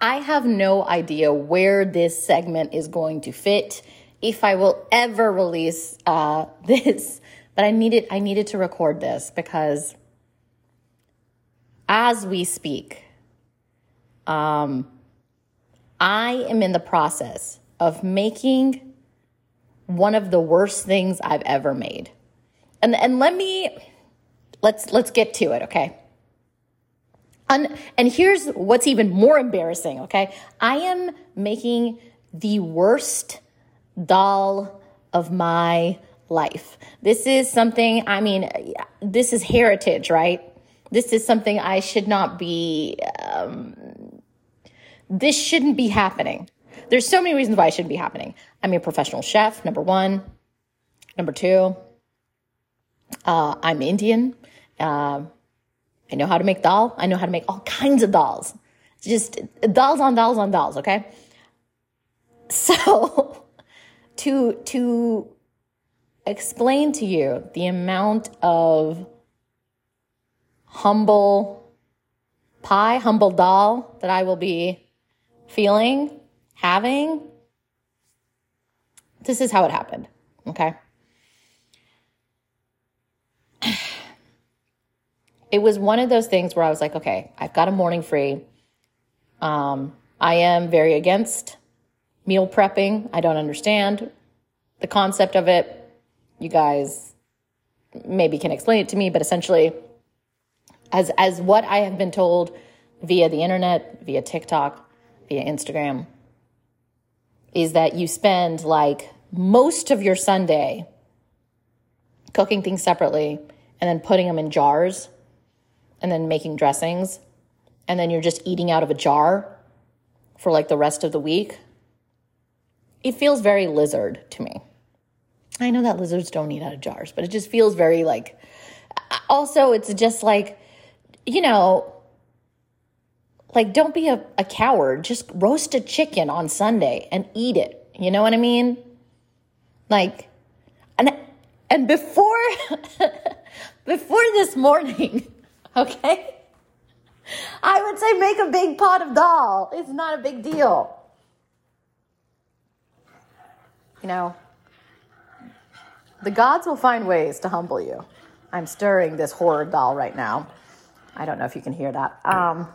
I have no idea where this segment is going to fit, if I will ever release uh, this. But I needed I needed to record this because as we speak, um, I am in the process of making one of the worst things I've ever made. And and let me let's let's get to it, okay? And, and here's what's even more embarrassing, okay? I am making the worst dal of my life. This is something, I mean, this is heritage, right? This is something I should not be, um, this shouldn't be happening. There's so many reasons why it shouldn't be happening. I'm a professional chef, number one. Number two, uh, I'm Indian. Uh, I know how to make dal. I know how to make all kinds of dals. Just dals on dals on dals, okay? So to to explain to you the amount of humble pie, humble dal that I will be feeling, having, this is how it happened, okay? It was one of those things where I was like, okay, I've got a morning free. Um, I am very against meal prepping. I don't understand the concept of it. You guys maybe can explain it to me, but essentially, as as what I have been told via the internet, via TikTok, via Instagram, is that you spend like most of your Sunday cooking things separately and then putting them in jars and then making dressings, and then you're just eating out of a jar for like the rest of the week, it feels very lizard to me. I know that lizards don't eat out of jars, but it just feels very like, also, it's just like, you know, like don't be a, a coward. Just roast a chicken on Sunday and eat it. You know what I mean? Like, and, and before, before this morning, Okay? I would say make a big pot of dal. It's not a big deal. You know, the gods will find ways to humble you. I'm stirring this horror dal right now. I don't know if you can hear that. Um,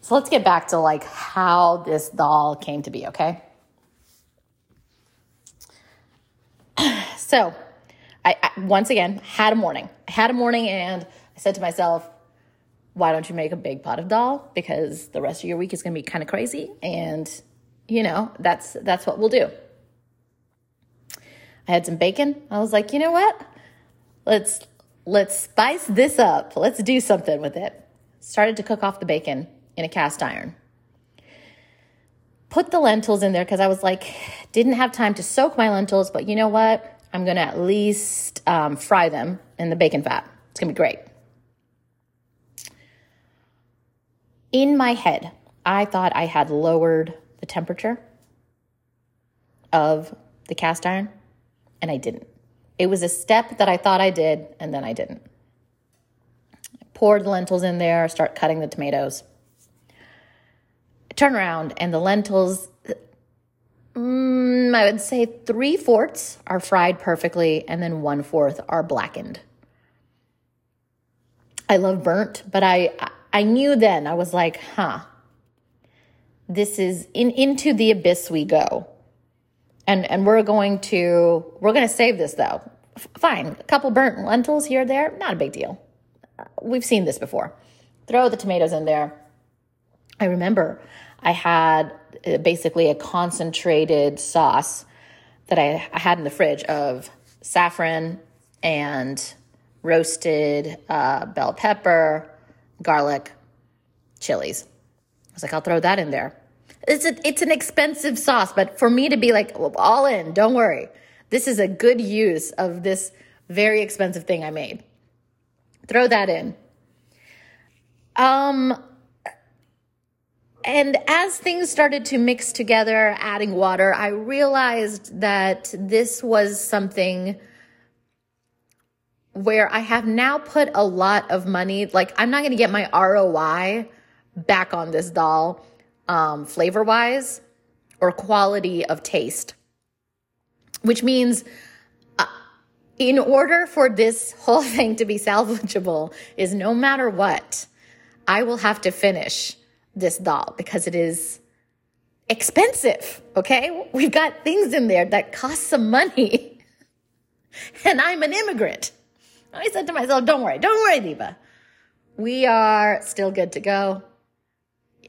so let's get back to like how this dal came to be, okay? so I, I, once again had a morning. I had a morning and I said to myself, why don't you make a big pot of dal? Because the rest of your week is going to be kind of crazy. And, you know, that's, that's what we'll do. I had some bacon. I was like, you know what? Let's, let's spice this up. Let's do something with it. Started to cook off the bacon in a cast iron. Put the lentils in there because I was like, didn't have time to soak my lentils, but you know what? I'm going to at least um, fry them in the bacon fat. It's going to be great. In my head, I thought I had lowered the temperature of the cast iron, and I didn't. It was a step that I thought I did, and then I didn't. I poured the lentils in there, start cutting the tomatoes. I turn around, and the lentils I would say three fourths are fried perfectly, and then one fourth are blackened. I love burnt, but I I knew then I was like, huh, this is in into the abyss we go, and and we're going to we're going to save this though. F- fine, a couple burnt lentils here there, not a big deal. We've seen this before. Throw the tomatoes in there. I remember I had uh, basically a concentrated sauce that I had in the fridge of saffron and roasted uh, bell pepper, garlic, chilies. I was like, I'll throw that in there. It's a, it's an expensive sauce, but for me to be like all in, don't worry. This is a good use of this very expensive thing I made. Throw that in. Um, and as things started to mix together, adding water, I realized that this was something where I have now put a lot of money. Like, I'm not going to get my ROI back on this dal, um, flavor wise or quality of taste, which means uh, in order for this whole thing to be salvageable, is no matter what, I will have to finish this dal because it is expensive. Okay. We've got things in there that cost some money. and I'm an immigrant. I said to myself, don't worry, don't worry, Diva. We are still good to go.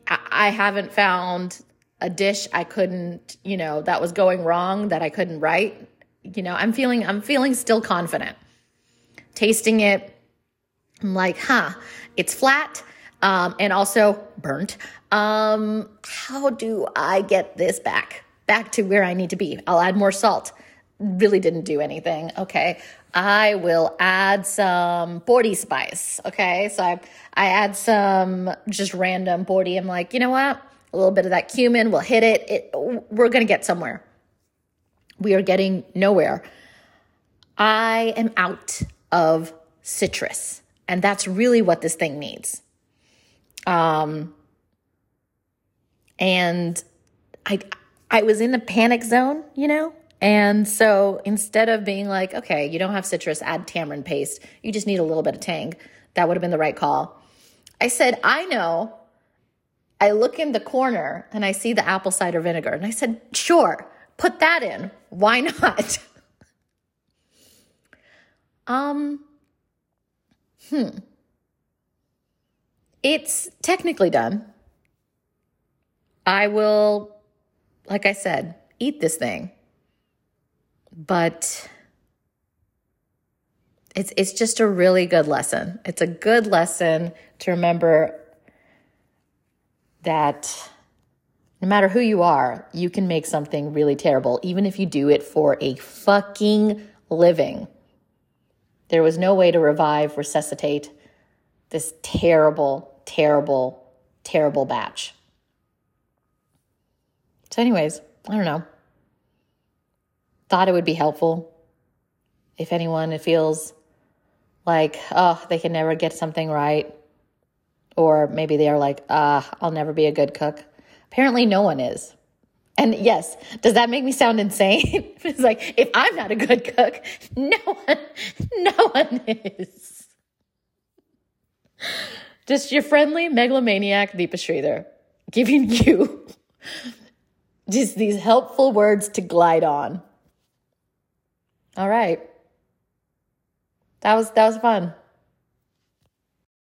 I, I haven't found a dish I couldn't, you know, that was going wrong that I couldn't write. You know, I'm feeling, I'm feeling still confident. Tasting it, I'm like, huh, it's flat um, and also burnt. Um, how do I get this back? Back to where I need to be. I'll add more salt. Really didn't do anything. Okay. I will add some body spice. Okay. So I, I add some just random body. I'm like, you know what? A little bit of that cumin will hit it. it we're going to get somewhere. We are getting nowhere. I am out of citrus. And that's really what this thing needs. Um, and I, I was in the panic zone, you know? And so instead of being like, okay, you don't have citrus, add tamarind paste, you just need a little bit of tang, that would have been the right call. I said, I know. I look in the corner and I see the apple cider vinegar. And I said, sure, put that in. Why not? um, hmm. It's technically done. I will, like I said, eat this thing. But it's it's just a really good lesson. It's a good lesson to remember that no matter who you are, you can make something really terrible, even if you do it for a fucking living. There was no way to revive, resuscitate this terrible, terrible, terrible batch. So, anyways, I don't know. Thought it would be helpful if anyone feels like, oh, they can never get something right. Or maybe they are like, ah, I'll never be a good cook. Apparently, no one is. And yes, does that make me sound insane? it's like, if I'm not a good cook, no one, no one is. Just your friendly megalomaniac Deepa Sridhar giving you just these helpful words to glide on. All right. That was that was fun.